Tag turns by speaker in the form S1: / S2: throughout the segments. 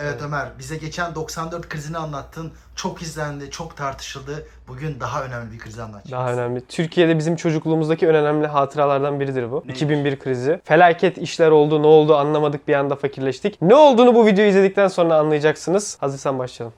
S1: Evet Ömer, bize geçen 94 krizini anlattın. Çok izlendi, çok tartışıldı. Bugün daha önemli bir krizi anlatacağız.
S2: Daha önemli. Türkiye'de bizim çocukluğumuzdaki en önemli hatıralardan biridir bu.
S1: Nedir?
S2: 2001 krizi. Felaket işler oldu, ne oldu anlamadık bir anda fakirleştik. Ne olduğunu bu videoyu izledikten sonra anlayacaksınız. Hazırsan başlayalım.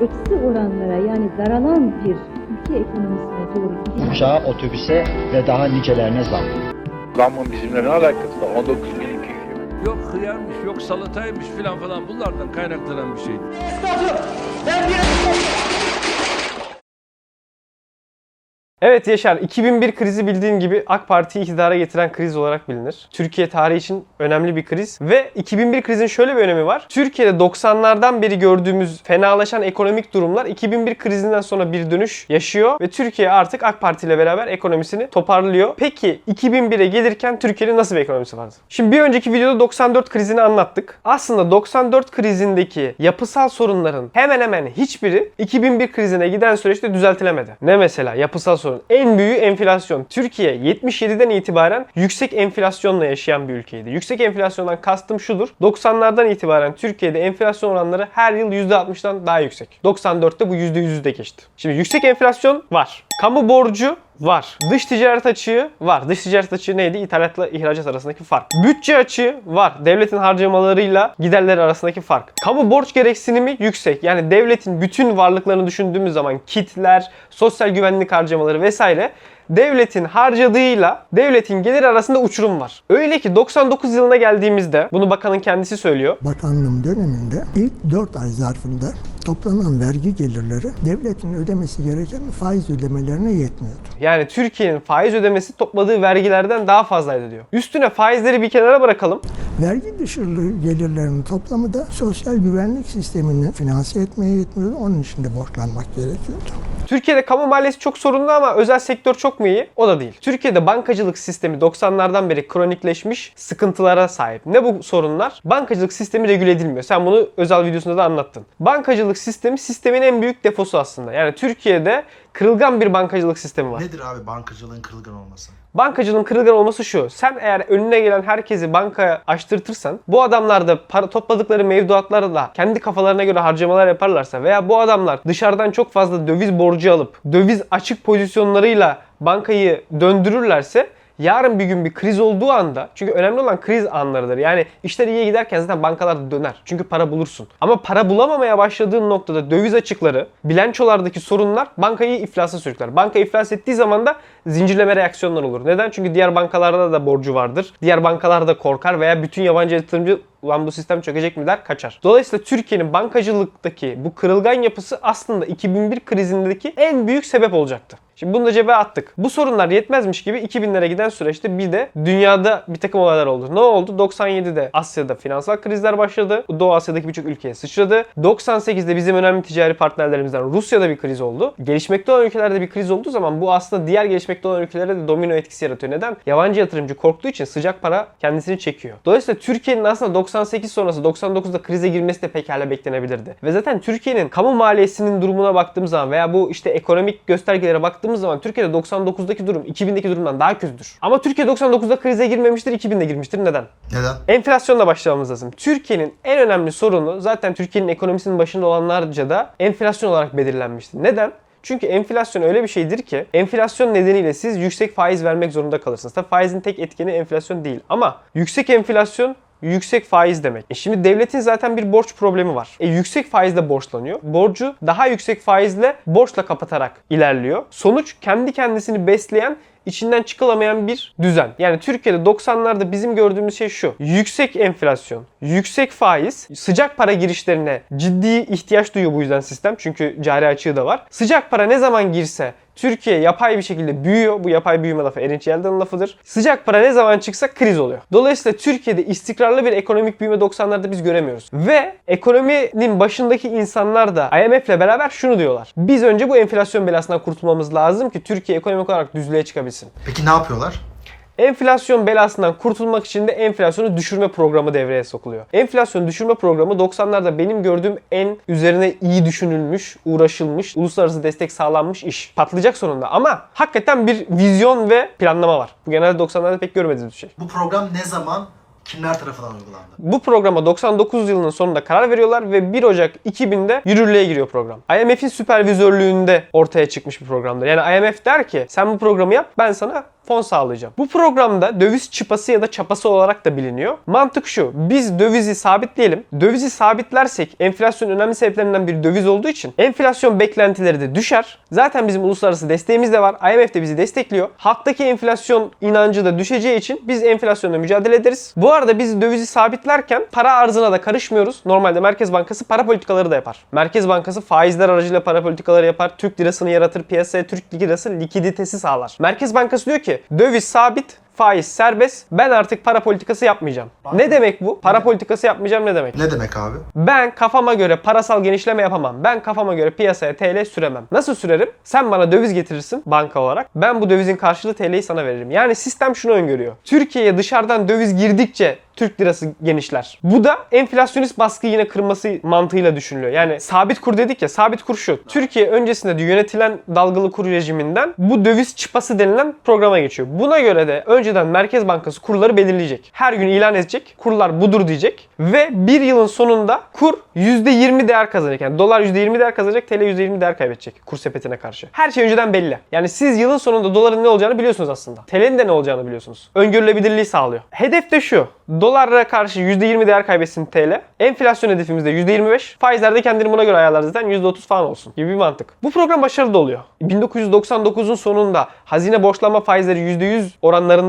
S3: eksi oranlara yani daralan bir ülke ekonomisine doğru gidiş
S4: uçağa, otobüse ve daha nicelerine zam.
S5: Zamın bizimle ne alakası var? 19 bin iki yüz.
S6: Yok hıyarmış, yok salataymış filan falan bunlardan kaynaklanan bir şey.
S2: Evet Yaşar, 2001 krizi bildiğin gibi AK Parti'yi iktidara getiren kriz olarak bilinir. Türkiye tarihi için önemli bir kriz ve 2001 krizin şöyle bir önemi var. Türkiye'de 90'lardan beri gördüğümüz fenalaşan ekonomik durumlar 2001 krizinden sonra bir dönüş yaşıyor ve Türkiye artık AK Parti ile beraber ekonomisini toparlıyor. Peki 2001'e gelirken Türkiye'nin nasıl bir ekonomisi vardı? Şimdi bir önceki videoda 94 krizini anlattık. Aslında 94 krizindeki yapısal sorunların hemen hemen hiçbiri 2001 krizine giden süreçte düzeltilemedi. Ne mesela yapısal sorun? En büyüğü enflasyon. Türkiye 77'den itibaren yüksek enflasyonla yaşayan bir ülkeydi. Yüksek enflasyondan kastım şudur. 90'lardan itibaren Türkiye'de enflasyon oranları her yıl %60'dan daha yüksek. 94'te bu %100'ü de geçti. Şimdi yüksek enflasyon var. Kamu borcu var. Dış ticaret açığı var. Dış ticaret açığı neydi? İthalatla ihracat arasındaki fark. Bütçe açığı var. Devletin harcamalarıyla giderleri arasındaki fark. Kamu borç gereksinimi yüksek. Yani devletin bütün varlıklarını düşündüğümüz zaman kitler, sosyal güvenlik harcamaları vesaire devletin harcadığıyla devletin geliri arasında uçurum var. Öyle ki 99 yılına geldiğimizde bunu bakanın kendisi söylüyor.
S7: bakanlığım döneminde ilk 4 ay zarfında toplanan vergi gelirleri devletin ödemesi gereken faiz ödemelerine yetmiyordu.
S2: Yani Türkiye'nin faiz ödemesi topladığı vergilerden daha fazlaydı diyor. Üstüne faizleri bir kenara bırakalım.
S7: Vergi dışı gelirlerinin toplamı da sosyal güvenlik sistemini finanse etmeye yetmiyordu. Onun için de borçlanmak gerekiyordu.
S2: Türkiye'de kamu maliyesi çok sorunlu ama özel sektör çok mu iyi? O da değil. Türkiye'de bankacılık sistemi 90'lardan beri kronikleşmiş sıkıntılara sahip. Ne bu sorunlar? Bankacılık sistemi regüle edilmiyor. Sen bunu özel videosunda da anlattın. Bankacılık sistemi sistemin en büyük defosu aslında. Yani Türkiye'de kırılgan bir bankacılık sistemi var.
S1: Nedir abi bankacılığın kırılgan olması?
S2: Bankacılığın kırılgan olması şu. Sen eğer önüne gelen herkesi bankaya açtırtırsan bu adamlar da para topladıkları mevduatlarla kendi kafalarına göre harcamalar yaparlarsa veya bu adamlar dışarıdan çok fazla döviz borcu alıp döviz açık pozisyonlarıyla bankayı döndürürlerse yarın bir gün bir kriz olduğu anda çünkü önemli olan kriz anlarıdır. Yani işler iyiye giderken zaten bankalar döner. Çünkü para bulursun. Ama para bulamamaya başladığın noktada döviz açıkları, bilançolardaki sorunlar bankayı iflasa sürükler. Banka iflas ettiği zaman da zincirleme reaksiyonlar olur. Neden? Çünkü diğer bankalarda da borcu vardır. Diğer bankalar da korkar veya bütün yabancı yatırımcı ulan bu sistem çökecek mi der kaçar. Dolayısıyla Türkiye'nin bankacılıktaki bu kırılgan yapısı aslında 2001 krizindeki en büyük sebep olacaktı. Şimdi bunu da cebe attık. Bu sorunlar yetmezmiş gibi 2000'lere giden süreçte bir de dünyada bir takım olaylar oldu. Ne oldu? 97'de Asya'da finansal krizler başladı. Doğu Asya'daki birçok ülkeye sıçradı. 98'de bizim önemli ticari partnerlerimizden Rusya'da bir kriz oldu. Gelişmekte olan ülkelerde bir kriz olduğu zaman bu aslında diğer gelişmekte olan ülkelere de domino etkisi yaratıyor. Neden? Yabancı yatırımcı korktuğu için sıcak para kendisini çekiyor. Dolayısıyla Türkiye'nin aslında 98 sonrası 99'da krize girmesi de pekala beklenebilirdi. Ve zaten Türkiye'nin kamu maliyesinin durumuna baktığımız zaman veya bu işte ekonomik göstergelere baktığımız zaman Türkiye'de 99'daki durum 2000'deki durumdan daha kötüdür. Ama Türkiye 99'da krize girmemiştir, 2000'de girmiştir. Neden?
S1: Neden?
S2: Enflasyonla başlamamız lazım. Türkiye'nin en önemli sorunu zaten Türkiye'nin ekonomisinin başında olanlarca da enflasyon olarak belirlenmişti. Neden? Çünkü enflasyon öyle bir şeydir ki enflasyon nedeniyle siz yüksek faiz vermek zorunda kalırsınız. Tabii faizin tek etkeni enflasyon değil ama yüksek enflasyon yüksek faiz demek. E şimdi devletin zaten bir borç problemi var. E yüksek faizle borçlanıyor. Borcu daha yüksek faizle borçla kapatarak ilerliyor. Sonuç kendi kendisini besleyen içinden çıkılamayan bir düzen. Yani Türkiye'de 90'larda bizim gördüğümüz şey şu. Yüksek enflasyon, yüksek faiz, sıcak para girişlerine ciddi ihtiyaç duyuyor bu yüzden sistem. Çünkü cari açığı da var. Sıcak para ne zaman girse Türkiye yapay bir şekilde büyüyor. Bu yapay büyüme lafı Erinç Yeldan'ın lafıdır. Sıcak para ne zaman çıksa kriz oluyor. Dolayısıyla Türkiye'de istikrarlı bir ekonomik büyüme 90'larda biz göremiyoruz. Ve ekonominin başındaki insanlar da IMF ile beraber şunu diyorlar. Biz önce bu enflasyon belasından kurtulmamız lazım ki Türkiye ekonomik olarak düzlüğe çıkabilsin.
S1: Peki ne yapıyorlar?
S2: Enflasyon belasından kurtulmak için de enflasyonu düşürme programı devreye sokuluyor. Enflasyon düşürme programı 90'larda benim gördüğüm en üzerine iyi düşünülmüş, uğraşılmış, uluslararası destek sağlanmış iş. Patlayacak sonunda ama hakikaten bir vizyon ve planlama var. Bu genelde 90'larda pek görmediğimiz bir şey.
S1: Bu program ne zaman Kimler tarafından uygulandı?
S2: Bu programa 99 yılının sonunda karar veriyorlar ve 1 Ocak 2000'de yürürlüğe giriyor program. IMF'in süpervizörlüğünde ortaya çıkmış bir programdır. Yani IMF der ki sen bu programı yap ben sana fon sağlayacağım. Bu programda döviz çıpası ya da çapası olarak da biliniyor. Mantık şu. Biz dövizi sabitleyelim. Dövizi sabitlersek enflasyonun önemli sebeplerinden biri döviz olduğu için enflasyon beklentileri de düşer. Zaten bizim uluslararası desteğimiz de var. IMF de bizi destekliyor. Halktaki enflasyon inancı da düşeceği için biz enflasyonla mücadele ederiz. Bu arada biz dövizi sabitlerken para arzına da karışmıyoruz. Normalde Merkez Bankası para politikaları da yapar. Merkez Bankası faizler aracıyla para politikaları yapar. Türk lirasını yaratır. Piyasaya Türk lirası likiditesi sağlar. Merkez Bankası diyor ki döviz sabit, faiz serbest. Ben artık para politikası yapmayacağım. Ne demek bu? Para politikası yapmayacağım ne demek?
S1: Ne demek abi?
S2: Ben kafama göre parasal genişleme yapamam. Ben kafama göre piyasaya TL süremem. Nasıl sürerim? Sen bana döviz getirirsin banka olarak. Ben bu dövizin karşılığı TL'yi sana veririm. Yani sistem şunu öngörüyor. Türkiye'ye dışarıdan döviz girdikçe Türk lirası genişler. Bu da enflasyonist baskı yine kırması mantığıyla düşünülüyor. Yani sabit kur dedik ya sabit kur şu. Türkiye öncesinde de yönetilen dalgalı kur rejiminden bu döviz çıpası denilen programa geçiyor. Buna göre de önceden Merkez Bankası kurları belirleyecek. Her gün ilan edecek. Kurlar budur diyecek. Ve bir yılın sonunda kur %20 değer kazanacak. Yani dolar %20 değer kazanacak, TL %20 değer kaybedecek kur sepetine karşı. Her şey önceden belli. Yani siz yılın sonunda doların ne olacağını biliyorsunuz aslında. TL'nin de ne olacağını biliyorsunuz. Öngörülebilirliği sağlıyor. Hedef de şu. Dolara karşı %20 değer kaybetsin TL. Enflasyon hedefimiz de %25. Faizler de kendini buna göre ayarlar zaten %30 falan olsun gibi bir mantık. Bu program başarılı oluyor. 1999'un sonunda hazine borçlanma faizleri %100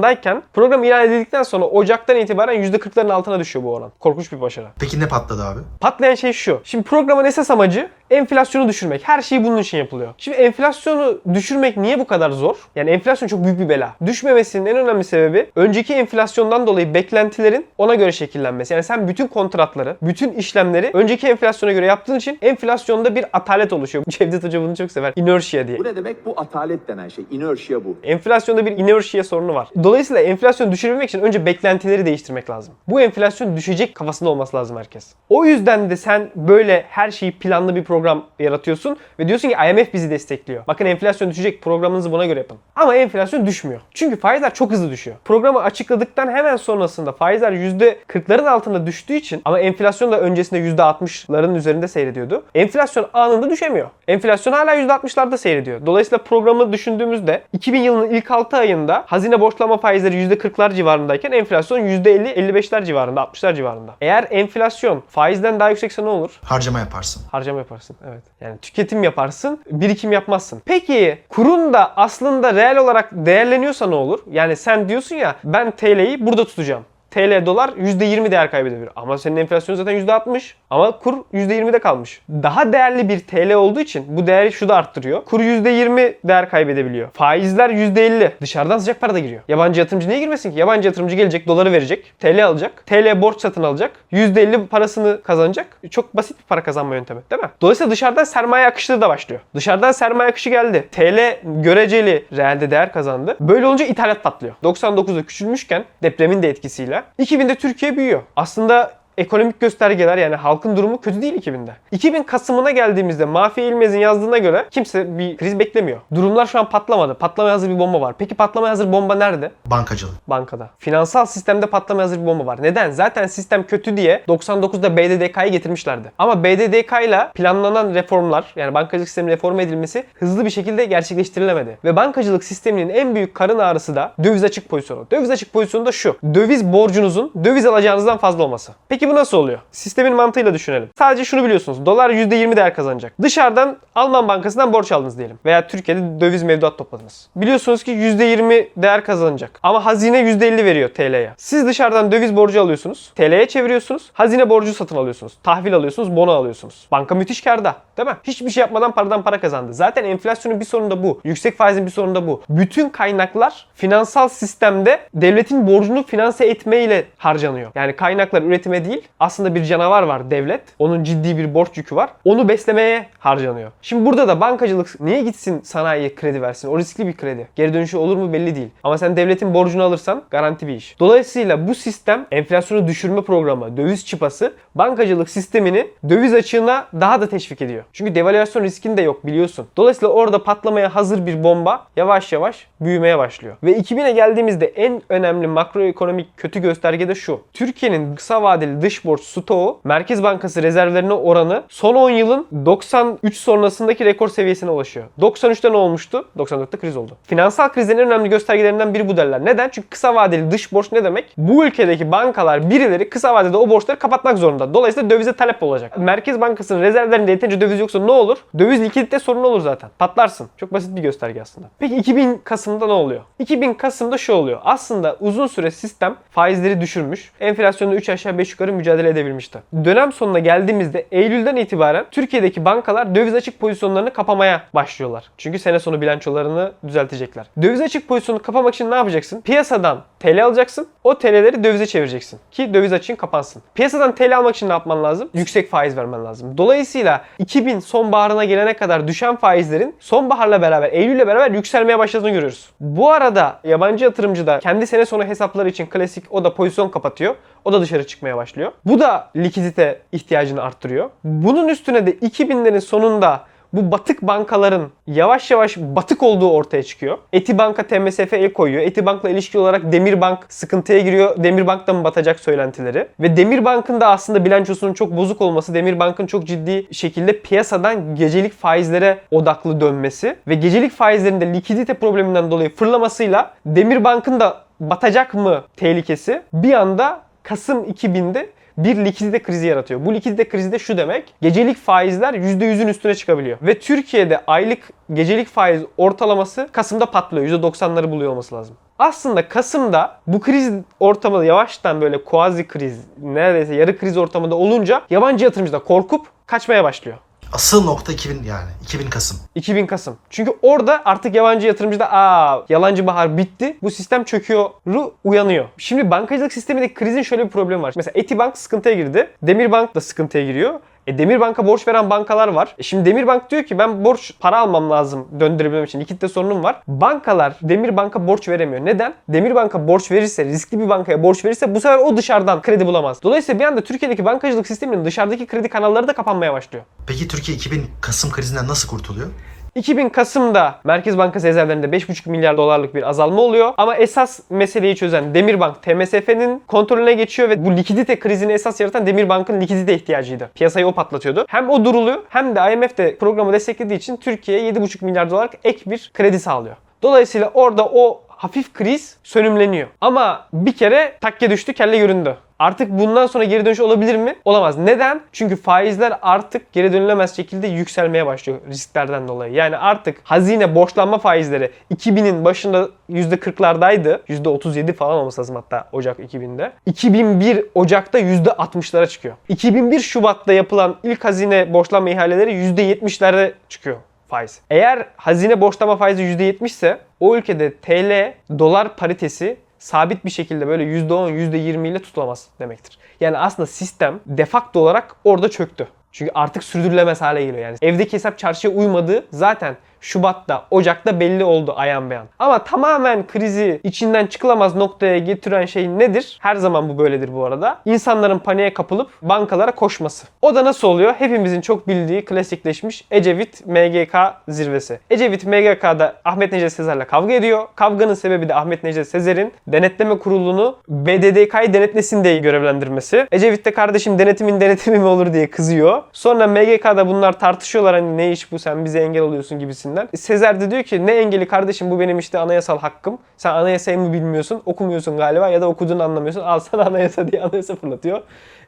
S2: oranlarındayken program ilan edildikten sonra Ocak'tan itibaren %40'ların altına düşüyor bu oran. Korkunç bir başarı.
S1: Peki ne patladı abi?
S2: Patlayan şey şu. Şimdi programın esas amacı enflasyonu düşürmek. Her şey bunun için yapılıyor. Şimdi enflasyonu düşürmek niye bu kadar zor? Yani enflasyon çok büyük bir bela. Düşmemesinin en önemli sebebi önceki enflasyondan dolayı beklentilerin ona göre şekillenmesi. Yani sen bütün kontratları, bütün işlemleri önceki enflasyona göre yaptığın için enflasyonda bir atalet oluşuyor. Cevdet Hoca bunu çok sever. Inertia diye.
S8: Bu ne demek? Bu atalet denen şey. Inertia bu.
S2: Enflasyonda bir inertia sorunu var. Dolayısıyla enflasyonu düşürebilmek için önce beklentileri değiştirmek lazım. Bu enflasyon düşecek kafasında olması lazım herkes. O yüzden de sen böyle her şeyi planlı bir program yaratıyorsun ve diyorsun ki IMF bizi destekliyor. Bakın enflasyon düşecek programınızı buna göre yapın. Ama enflasyon düşmüyor. Çünkü faizler çok hızlı düşüyor. Programı açıkladıktan hemen sonrasında faizler %40'ların altında düştüğü için ama enflasyon da öncesinde %60'ların üzerinde seyrediyordu. Enflasyon anında düşemiyor. Enflasyon hala %60'larda seyrediyor. Dolayısıyla programı düşündüğümüzde 2000 yılının ilk 6 ayında hazine borçlama faizleri %40'lar civarındayken enflasyon %50-55'ler civarında, 60'lar civarında. Eğer enflasyon faizden daha yüksekse ne olur?
S1: Harcama yaparsın.
S2: Harcama yaparsın. Evet. Yani tüketim yaparsın, birikim yapmazsın. Peki kurun da aslında reel olarak değerleniyorsa ne olur? Yani sen diyorsun ya ben TL'yi burada tutacağım. TL dolar %20 değer kaybedebilir. Ama senin enflasyon zaten %60. Ama kur %20'de kalmış. Daha değerli bir TL olduğu için bu değeri şu da arttırıyor. Kur %20 değer kaybedebiliyor. Faizler %50. Dışarıdan sıcak para da giriyor. Yabancı yatırımcı niye girmesin ki? Yabancı yatırımcı gelecek, doları verecek, TL alacak. TL borç satın alacak. %50 parasını kazanacak. Çok basit bir para kazanma yöntemi değil mi? Dolayısıyla dışarıdan sermaye akışları da başlıyor. Dışarıdan sermaye akışı geldi. TL göreceli reelde değer kazandı. Böyle olunca ithalat patlıyor. 99'da küçülmüşken depremin de etkisiyle 2000'de Türkiye büyüyor. Aslında ekonomik göstergeler yani halkın durumu kötü değil 2000'de. 2000 Kasım'ına geldiğimizde Mafi İlmez'in yazdığına göre kimse bir kriz beklemiyor. Durumlar şu an patlamadı. Patlamaya hazır bir bomba var. Peki patlamaya hazır bomba nerede?
S1: Bankacılık.
S2: Bankada. Finansal sistemde patlamaya hazır bir bomba var. Neden? Zaten sistem kötü diye 99'da BDDK'yı getirmişlerdi. Ama BDDK ile planlanan reformlar yani bankacılık sisteminin reform edilmesi hızlı bir şekilde gerçekleştirilemedi. Ve bankacılık sisteminin en büyük karın ağrısı da döviz açık pozisyonu. Döviz açık pozisyonu da şu. Döviz borcunuzun döviz alacağınızdan fazla olması. Peki bu nasıl oluyor? Sistemin mantığıyla düşünelim. Sadece şunu biliyorsunuz. Dolar %20 değer kazanacak. Dışarıdan Alman bankasından borç aldınız diyelim. Veya Türkiye'de döviz mevduat topladınız. Biliyorsunuz ki %20 değer kazanacak. Ama hazine %50 veriyor TL'ye. Siz dışarıdan döviz borcu alıyorsunuz. TL'ye çeviriyorsunuz. Hazine borcu satın alıyorsunuz. Tahvil alıyorsunuz. Bono alıyorsunuz. Banka müthiş karda. Değil mi? Hiçbir şey yapmadan paradan para kazandı. Zaten enflasyonun bir sorunu da bu. Yüksek faizin bir sorunu da bu. Bütün kaynaklar finansal sistemde devletin borcunu finanse etmeyle harcanıyor. Yani kaynaklar üretime değil değil. Aslında bir canavar var devlet. Onun ciddi bir borç yükü var. Onu beslemeye harcanıyor. Şimdi burada da bankacılık niye gitsin sanayiye kredi versin? O riskli bir kredi. Geri dönüşü olur mu belli değil. Ama sen devletin borcunu alırsan garanti bir iş. Dolayısıyla bu sistem enflasyonu düşürme programı, döviz çıpası bankacılık sistemini döviz açığına daha da teşvik ediyor. Çünkü devalüasyon riskin de yok biliyorsun. Dolayısıyla orada patlamaya hazır bir bomba yavaş yavaş büyümeye başlıyor. Ve 2000'e geldiğimizde en önemli makroekonomik kötü gösterge de şu. Türkiye'nin kısa vadeli dış borç stoğu Merkez Bankası rezervlerine oranı son 10 yılın 93 sonrasındaki rekor seviyesine ulaşıyor. 93'te ne olmuştu? 94'te kriz oldu. Finansal krizlerin en önemli göstergelerinden biri bu derler. Neden? Çünkü kısa vadeli dış borç ne demek? Bu ülkedeki bankalar birileri kısa vadede o borçları kapatmak zorunda. Dolayısıyla dövize talep olacak. Merkez Bankası'nın rezervlerinde yeterince döviz yoksa ne olur? Döviz likidite sorunu olur zaten. Patlarsın. Çok basit bir gösterge aslında. Peki 2000 Kasım'da ne oluyor? 2000 Kasım'da şu oluyor. Aslında uzun süre sistem faizleri düşürmüş. Enflasyonda 3 aşağı 5 yukarı mücadele edebilmişti. Dönem sonuna geldiğimizde Eylül'den itibaren Türkiye'deki bankalar döviz açık pozisyonlarını kapamaya başlıyorlar. Çünkü sene sonu bilançolarını düzeltecekler. Döviz açık pozisyonu kapamak için ne yapacaksın? Piyasadan TL alacaksın. O TL'leri dövize çevireceksin. Ki döviz açığın kapansın. Piyasadan TL almak için ne yapman lazım? Yüksek faiz vermen lazım. Dolayısıyla 2000 sonbaharına gelene kadar düşen faizlerin sonbaharla beraber, Eylül'le beraber yükselmeye başladığını görüyoruz. Bu arada yabancı yatırımcı da kendi sene sonu hesapları için klasik o da pozisyon kapatıyor. O da dışarı çıkmaya başlıyor. Bu da likidite ihtiyacını arttırıyor. Bunun üstüne de 2000'lerin sonunda bu batık bankaların yavaş yavaş batık olduğu ortaya çıkıyor. Etibank'a TMSF el koyuyor. Etibank'la ilişki olarak Demirbank sıkıntıya giriyor. Demirbank da mı batacak söylentileri. Ve Demirbank'ın da aslında bilançosunun çok bozuk olması, Demirbank'ın çok ciddi şekilde piyasadan gecelik faizlere odaklı dönmesi ve gecelik faizlerinde likidite probleminden dolayı fırlamasıyla Demirbank'ın da batacak mı tehlikesi bir anda Kasım 2000'de bir likidite krizi yaratıyor. Bu likidite krizi de şu demek. Gecelik faizler %100'ün üstüne çıkabiliyor. Ve Türkiye'de aylık gecelik faiz ortalaması Kasım'da patlıyor. %90'ları buluyor olması lazım. Aslında Kasım'da bu kriz ortamı yavaştan böyle kuazi kriz, neredeyse yarı kriz ortamında olunca yabancı yatırımcı da korkup kaçmaya başlıyor.
S1: Asıl nokta 2000 yani. 2000 Kasım.
S2: 2000 Kasım. Çünkü orada artık yabancı yatırımcı da aa yalancı bahar bitti. Bu sistem çöküyoru uyanıyor. Şimdi bankacılık sistemindeki krizin şöyle bir problemi var. Mesela Etibank sıkıntıya girdi. Demirbank da sıkıntıya giriyor. E Demirbank'a borç veren bankalar var. E şimdi Demirbank diyor ki ben borç para almam lazım döndürebilmem için. Likidite sorunum var. Bankalar Demirbank'a borç veremiyor. Neden? Demirbank'a borç verirse, riskli bir bankaya borç verirse bu sefer o dışarıdan kredi bulamaz. Dolayısıyla bir anda Türkiye'deki bankacılık sisteminin dışarıdaki kredi kanalları da kapanmaya başlıyor.
S1: Peki Türkiye 2000 Kasım krizinden nasıl kurtuluyor?
S2: 2000 Kasım'da Merkez Bankası rezervlerinde 5,5 milyar dolarlık bir azalma oluyor. Ama esas meseleyi çözen Demirbank TMSF'nin kontrolüne geçiyor ve bu likidite krizini esas yaratan Demirbank'ın likidite ihtiyacıydı. Piyasayı o patlatıyordu. Hem o duruluyor hem de IMF de programı desteklediği için Türkiye'ye 7,5 milyar dolarlık ek bir kredi sağlıyor. Dolayısıyla orada o hafif kriz sönümleniyor. Ama bir kere takke düştü, kelle göründü. Artık bundan sonra geri dönüş olabilir mi? Olamaz. Neden? Çünkü faizler artık geri dönülemez şekilde yükselmeye başlıyor risklerden dolayı. Yani artık hazine borçlanma faizleri 2000'in başında %40'lardaydı. %37 falan olması lazım hatta Ocak 2000'de. 2001 Ocak'ta %60'lara çıkıyor. 2001 Şubat'ta yapılan ilk hazine borçlanma ihaleleri %70'lerde çıkıyor faiz. Eğer hazine borçlama faizi %70 ise o ülkede TL dolar paritesi sabit bir şekilde böyle %10, %20 ile tutulamaz demektir. Yani aslında sistem defakto olarak orada çöktü. Çünkü artık sürdürülemez hale geliyor yani. Evdeki hesap çarşıya uymadığı zaten Şubat'ta, Ocak'ta belli oldu ayan beyan. Ama tamamen krizi içinden çıkılamaz noktaya getiren şey nedir? Her zaman bu böyledir bu arada. İnsanların paniğe kapılıp bankalara koşması. O da nasıl oluyor? Hepimizin çok bildiği klasikleşmiş Ecevit MGK zirvesi. Ecevit MGK'da Ahmet Necdet Sezer'le kavga ediyor. Kavganın sebebi de Ahmet Necdet Sezer'in denetleme kurulunu BDDK'yı denetlesin diye görevlendirmesi. Ecevit de kardeşim denetimin denetimi mi olur diye kızıyor. Sonra MGK'da bunlar tartışıyorlar hani ne iş bu sen bize engel oluyorsun gibisinden. Sezer de diyor ki ne engeli kardeşim bu benim işte anayasal hakkım. Sen anayasayı mı bilmiyorsun okumuyorsun galiba ya da okuduğunu anlamıyorsun. Al sana anayasa diye anayasa fırlatıyor.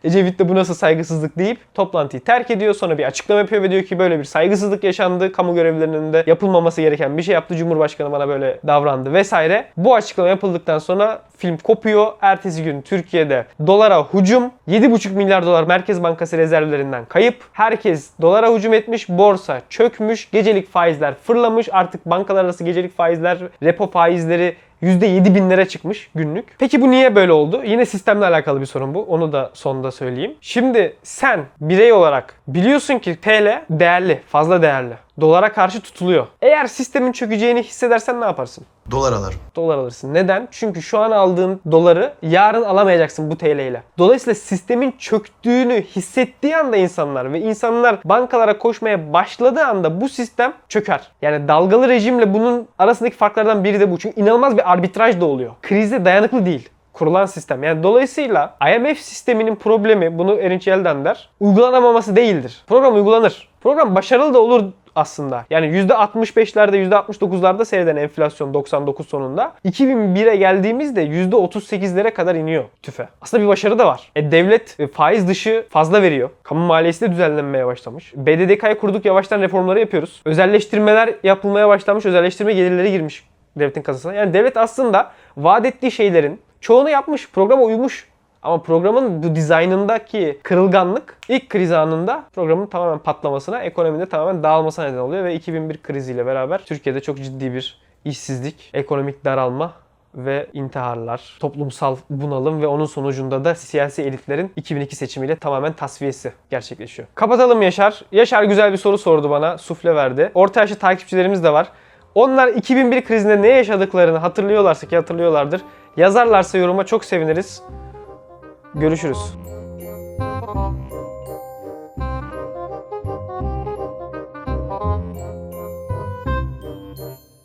S2: Ecevit de bu nasıl saygısızlık deyip toplantıyı terk ediyor. Sonra bir açıklama yapıyor ve diyor ki böyle bir saygısızlık yaşandı. Kamu görevlilerinin önünde yapılmaması gereken bir şey yaptı. Cumhurbaşkanı bana böyle davrandı vesaire. Bu açıklama yapıldıktan sonra film kopuyor. Ertesi gün Türkiye'de dolara hücum. 7,5 milyar dolar Merkez Bankası rezervlerinden kayıp. Herkes dolara hücum etmiş. Borsa çökmüş. Gecelik faizler fırlamış. Artık bankalar arası gecelik faizler, repo faizleri %7 binlere çıkmış günlük. Peki bu niye böyle oldu? Yine sistemle alakalı bir sorun bu. Onu da sonda söyleyeyim. Şimdi sen birey olarak biliyorsun ki TL değerli, fazla değerli. Dolara karşı tutuluyor. Eğer sistemin çökeceğini hissedersen ne yaparsın?
S1: Dolar alırım.
S2: dolar alırsın. Neden? Çünkü şu an aldığın doları yarın alamayacaksın bu TL ile. Dolayısıyla sistemin çöktüğünü hissettiği anda insanlar ve insanlar bankalara koşmaya başladığı anda bu sistem çöker. Yani dalgalı rejimle bunun arasındaki farklardan biri de bu. Çünkü inanılmaz bir arbitraj da oluyor. Krize dayanıklı değil kurulan sistem. Yani dolayısıyla IMF sisteminin problemi bunu Erinç Yelden der. Uygulanamaması değildir. Program uygulanır. Program başarılı da olur aslında. Yani %65'lerde %69'larda seyreden enflasyon 99 sonunda 2001'e geldiğimizde %38'lere kadar iniyor tüfe. Aslında bir başarı da var. E, devlet e, faiz dışı fazla veriyor. Kamu maliyesi de düzenlenmeye başlamış. BDDK'yı kurduk yavaştan reformları yapıyoruz. Özelleştirmeler yapılmaya başlanmış. Özelleştirme gelirleri girmiş devletin kasasına. Yani devlet aslında vaat ettiği şeylerin çoğunu yapmış. Programa uymuş. Ama programın bu dizaynındaki kırılganlık ilk kriz anında programın tamamen patlamasına, ekonomide tamamen dağılmasına neden oluyor ve 2001 kriziyle beraber Türkiye'de çok ciddi bir işsizlik, ekonomik daralma ve intiharlar, toplumsal bunalım ve onun sonucunda da siyasi elitlerin 2002 seçimiyle tamamen tasfiyesi gerçekleşiyor. Kapatalım Yaşar. Yaşar güzel bir soru sordu bana, sufle verdi. Orta yaşlı takipçilerimiz de var. Onlar 2001 krizinde ne yaşadıklarını hatırlıyorlarsa ki hatırlıyorlardır. Yazarlarsa yoruma çok seviniriz. Görüşürüz.